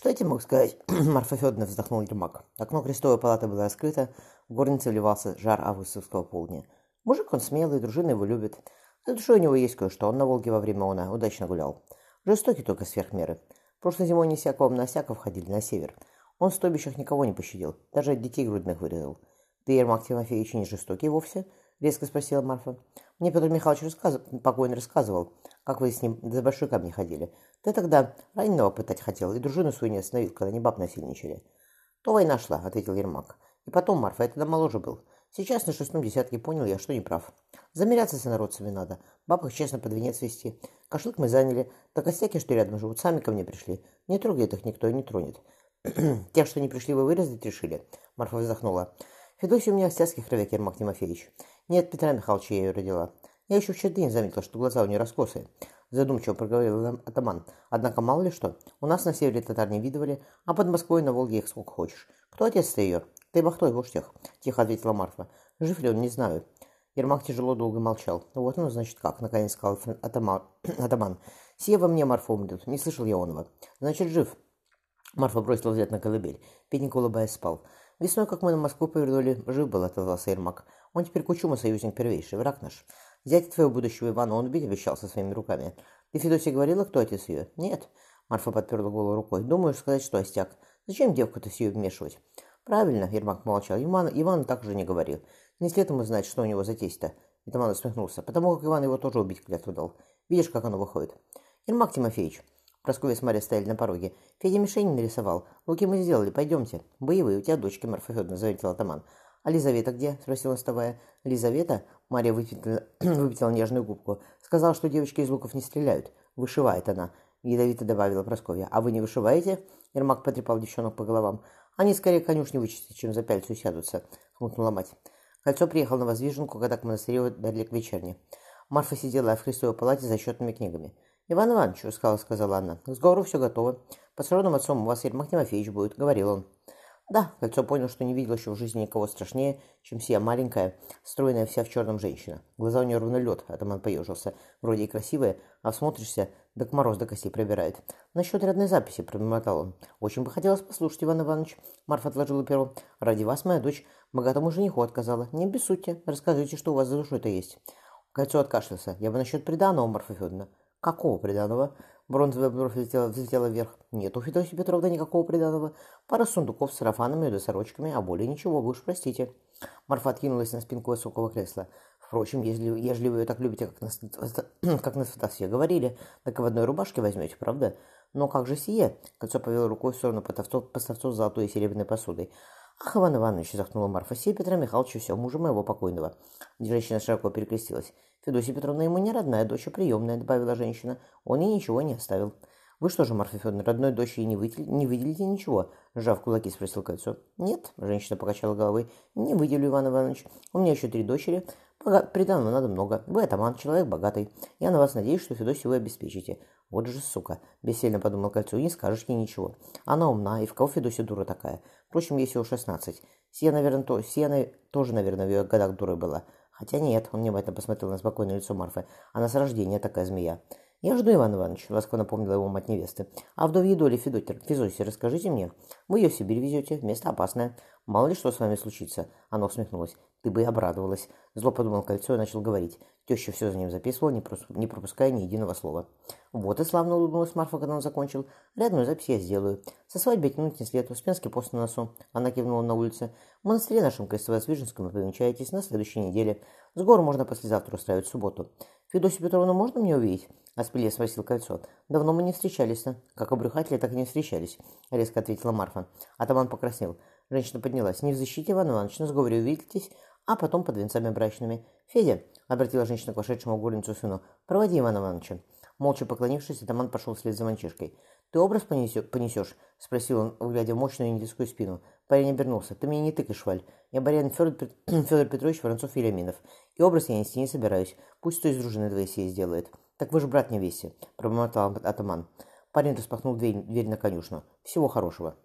Что я тебе мог сказать? Марфа Федоровна вздохнул Ермак. Окно крестовой палаты было открыто, в горнице вливался жар августовского полдня. Мужик он смелый, дружина его любит. За душой у него есть кое-что, он на Волге во время она удачно гулял. Жестокий только сверх меры. Прошлой зимой не всякого на всякого входили на север. Он в стойбищах никого не пощадил, даже детей грудных вырезал. Ты, Ермак Тимофеевич, не жестокий вовсе? Резко спросила Марфа. Мне Петр Михайлович рассказ... покойно рассказывал, как вы с ним за большой камни ходили. Ты тогда раненого пытать хотел, и дружину свою не остановил, когда не баб насильничали. То война шла, ответил Ермак. И потом, Марфа, я тогда моложе был. Сейчас на шестом десятке понял я, что не прав. Замеряться с инородцами надо. Баб их честно под венец вести. Кашлык мы заняли. Так костяки, что рядом живут, сами ко мне пришли. Не трогает их никто и не тронет. Тех, что не пришли, вы вырезать решили? Марфа вздохнула. Федосия у меня в кровяк, Ермак Тимофеевич. Нет, Петра Михайловича я ее родила. Я еще вчера день заметила, что глаза у нее раскосые. Задумчиво проговорил атаман. Однако мало ли что. У нас на севере татар не видывали, а под Москвой на Волге их сколько хочешь. Кто отец-то ее? Ты Бахтой Воштех, тихо ответила Марфа. Жив ли он, не знаю. Ермак тяжело долго молчал. Вот оно, значит, как, наконец сказал атаман. атаман. Сие мне Марфа умрет. Не слышал я оного. Значит, жив. Марфа бросила взгляд на колыбель. Петник, улыбаясь, спал. Весной, как мы на Москву повернули, жив был, отозвался Ермак. Он теперь Кучума союзник первейший, враг наш. Зять твоего будущего Ивана он убить обещал со своими руками. Ты, Федосия, говорила, кто отец ее? Нет. Марфа подперла голову рукой. Думаешь сказать, что остяк? Зачем девку-то сию вмешивать? Правильно, Ермак молчал. Иван, Иван так же не говорил. Не след ему знать, что у него за тесть-то. Итаман усмехнулся. Потому как Иван его тоже убить клятву дал. Видишь, как оно выходит. Ермак Тимофеевич. Прасковья с Марьей стояли на пороге. Федя мишень нарисовал. Луки мы сделали, пойдемте. Боевые, у тебя дочки, Марфа Федоровна, заметил атаман. «А Лизавета где?» – спросила вставая. «Лизавета?» – Марья выпятила, выпятила нежную губку. «Сказала, что девочки из луков не стреляют. Вышивает она», – ядовито добавила Прасковья. «А вы не вышиваете?» – Ермак потрепал девчонок по головам. «Они скорее конюшни вычистят, чем за пяльцу сядутся», – хмыкнула мать. Кольцо приехал на воздвиженку, когда к монастырю дали к вечерне. Марфа сидела в Христовой палате за счетными книгами. «Иван Иванович», — сказала она, — «к сговору все готово. По сродным отцом у вас Ермак Тимофеевич будет», — говорил он. Да, Кольцо понял, что не видел еще в жизни никого страшнее, чем сия маленькая, стройная вся в черном женщина. Глаза у нее ровно лед, атаман поежился. Вроде и красивая, а всмотришься, да к мороз до костей пробирает. Насчет рядной записи, пробормотал он. Очень бы хотелось послушать, Иван Иванович. Марфа отложила перо. Ради вас моя дочь богатому жениху отказала. Не обессудьте, расскажите, что у вас за душой-то есть. Кольцо откашлялся. Я бы насчет приданого, Марфа Федоровна. Какого приданого? Бронзовая бровь взлетела, взлетела вверх. Нет у Федосии Петровны никакого приданого. Пара сундуков с сарафанами и досорочками, а более ничего, вы уж простите. Марфа откинулась на спинку высокого кресла. Впрочем, если, ежели вы ее так любите, как на, как на Святосве говорили, так и в одной рубашке возьмете, правда? Но как же сие? Кольцо повел рукой в сторону поставцов с золотой и серебряной посудой. «Ах, Иван Иванович!» – захнула Марфа. «Сей Петра Михайловича все, мужа моего покойного». Женщина широко перекрестилась. Федосия Петровна ему не родная дочь, а приемная, добавила женщина. Он ей ничего не оставил. Вы что же, Марфа Федоровна, родной дочери не, выдел... не выделите ничего? Сжав кулаки, спросил кольцо. Нет, женщина покачала головой. Не выделю, Иван Иванович. У меня еще три дочери. Приданного надо много. Вы атаман, человек богатый. Я на вас надеюсь, что Федосию вы обеспечите. Вот же сука, бессильно подумал кольцо, не скажешь ей ничего. Она умна, и в кого Федосия дура такая? Впрочем, ей всего шестнадцать. Сия, наверное, то... Сия тоже, наверное, в ее годах дурой была. Хотя нет, он внимательно посмотрел на спокойное лицо Марфы. Она с рождения такая змея. «Я жду, Иван Иванович», — ласково напомнила ему мать невесты. «А вдовье доли Федотер, Физоси, расскажите мне. Вы ее в Сибирь везете, место опасное. Мало ли что с вами случится». Она усмехнулась. «Ты бы и обрадовалась». Зло подумал кольцо и начал говорить. Теща все за ним записывала, не, не пропуская ни единого слова. «Вот и славно улыбнулась Марфа, когда он закончил. Рядную запись я сделаю. Со свадьбы тянуть не след, Успенский пост на носу». Она кивнула на улице. «В монастыре нашем Крестово-Свиженском вы повенчаетесь на следующей неделе. С гор можно послезавтра устраивать субботу». «Федосию Петровну можно мне увидеть?» — Аспелье спросил кольцо. «Давно мы не встречались-то». «Как обрюхатели, так и не встречались», — резко ответила Марфа. Атаман покраснел. Женщина поднялась. «Не в защите, Иван Иванович, на сговоре увидитесь, а потом под венцами брачными. Федя, — обратила женщина к вошедшему горницу сыну, — проводи Ивана Ивановича. Молча поклонившись, атаман пошел вслед за мальчишкой. «Ты образ понесешь?» — спросил он, глядя в мощную индийскую спину. Парень обернулся. «Ты меня не тыкаешь, Валь. Я Барян Федор, Федор Петрович Воронцов Елеминов. И образ я нести не собираюсь. Пусть кто из дружины твоей сей сделает». «Так вы же брат невесте», — пробормотал атаман. Парень распахнул дверь, дверь на конюшну. «Всего хорошего».